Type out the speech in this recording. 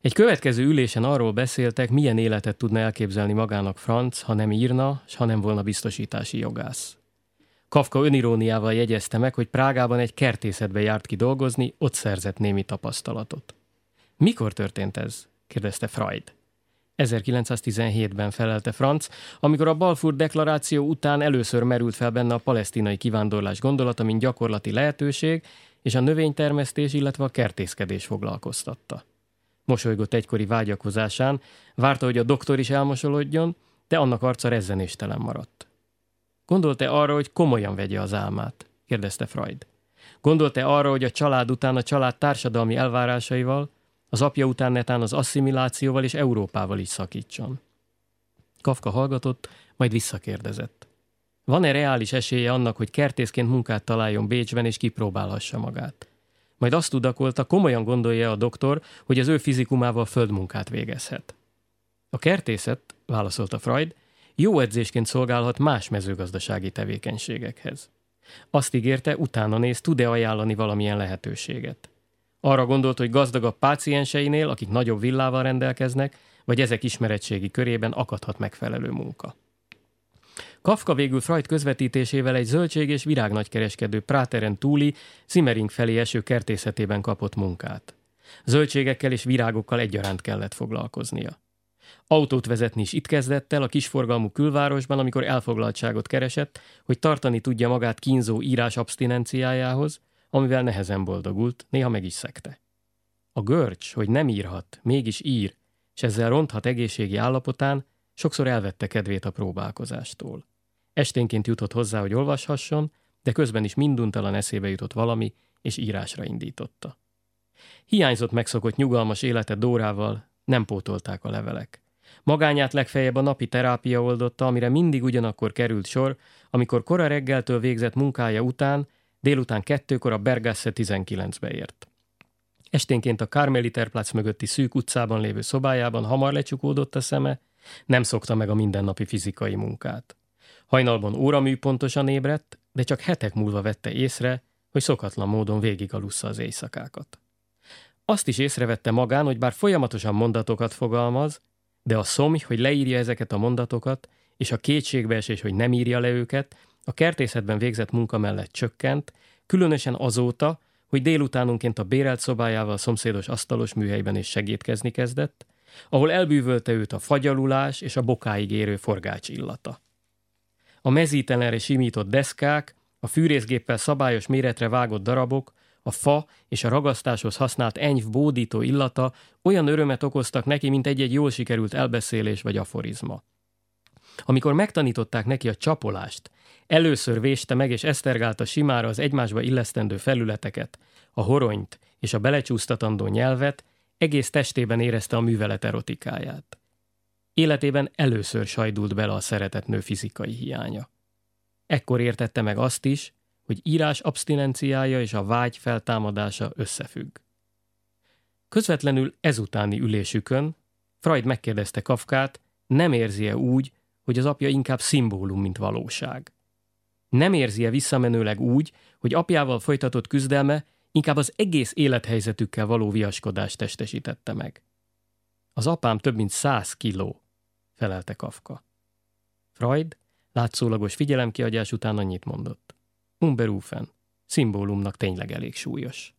Egy következő ülésen arról beszéltek, milyen életet tudna elképzelni magának Franz, ha nem írna, s ha nem volna biztosítási jogász. Kafka öniróniával jegyezte meg, hogy Prágában egy kertészetbe járt ki dolgozni, ott szerzett némi tapasztalatot. Mikor történt ez? kérdezte Freud. 1917-ben felelte Franz, amikor a Balfour deklaráció után először merült fel benne a palesztinai kivándorlás gondolata, mint gyakorlati lehetőség, és a növénytermesztés, illetve a kertészkedés foglalkoztatta. Mosolygott egykori vágyakozásán, várta, hogy a doktor is elmosolodjon, de annak arca rezzenéstelen maradt. Gondolt-e arra, hogy komolyan vegye az álmát? kérdezte Freud. Gondolt-e arra, hogy a család után a család társadalmi elvárásaival, az apja után netán az asszimilációval és Európával is szakítson? Kafka hallgatott, majd visszakérdezett. Van-e reális esélye annak, hogy kertészként munkát találjon Bécsben és kipróbálhassa magát? Majd azt tudakolta, komolyan gondolja a doktor, hogy az ő fizikumával földmunkát végezhet. A kertészet, válaszolta Freud, jó edzésként szolgálhat más mezőgazdasági tevékenységekhez. Azt ígérte, utána néz, tud-e ajánlani valamilyen lehetőséget. Arra gondolt, hogy gazdagabb pácienseinél, akik nagyobb villával rendelkeznek, vagy ezek ismeretségi körében akadhat megfelelő munka. Kafka végül Freud közvetítésével egy zöldség és virágnagykereskedő Práteren túli, Simmering felé eső kertészetében kapott munkát. Zöldségekkel és virágokkal egyaránt kellett foglalkoznia. Autót vezetni is itt kezdett el a kisforgalmú külvárosban, amikor elfoglaltságot keresett, hogy tartani tudja magát kínzó írás abstinenciájához, amivel nehezen boldogult, néha meg is szekte. A görcs, hogy nem írhat, mégis ír, és ezzel ronthat egészségi állapotán, sokszor elvette kedvét a próbálkozástól. Esténként jutott hozzá, hogy olvashasson, de közben is minduntalan eszébe jutott valami, és írásra indította. Hiányzott megszokott nyugalmas élete Dórával, nem pótolták a levelek. Magányát legfeljebb a napi terápia oldotta, amire mindig ugyanakkor került sor, amikor kora reggeltől végzett munkája után, délután kettőkor a Bergasse 19-be ért. Esténként a Karmeliterplatz mögötti szűk utcában lévő szobájában hamar lecsukódott a szeme, nem szokta meg a mindennapi fizikai munkát. Hajnalban óramű pontosan ébredt, de csak hetek múlva vette észre, hogy szokatlan módon végigalussza az éjszakákat. Azt is észrevette magán, hogy bár folyamatosan mondatokat fogalmaz, de a szomj, hogy leírja ezeket a mondatokat, és a kétségbeesés, hogy nem írja le őket, a kertészetben végzett munka mellett csökkent, különösen azóta, hogy délutánonként a bérelt szobájával a szomszédos asztalos műhelyben is segítkezni kezdett, ahol elbűvölte őt a fagyalulás és a bokáig érő forgács illata. A mezítelenre simított deszkák, a fűrészgéppel szabályos méretre vágott darabok, a fa és a ragasztáshoz használt enyv bódító illata olyan örömet okoztak neki, mint egy-egy jól sikerült elbeszélés vagy aforizma. Amikor megtanították neki a csapolást, először véste meg és esztergálta simára az egymásba illesztendő felületeket, a horonyt és a belecsúsztatandó nyelvet, egész testében érezte a művelet erotikáját. Életében először sajdult bele a szeretett nő fizikai hiánya. Ekkor értette meg azt is, hogy írás abstinenciája és a vágy feltámadása összefügg. Közvetlenül ezutáni ülésükön Freud megkérdezte Kafkát, nem érzi-e úgy, hogy az apja inkább szimbólum, mint valóság. Nem érzi-e visszamenőleg úgy, hogy apjával folytatott küzdelme inkább az egész élethelyzetükkel való viaskodást testesítette meg. Az apám több mint száz kiló, felelte Kafka. Freud látszólagos figyelemkiadás után annyit mondott. Umberufen, szimbólumnak tényleg elég súlyos.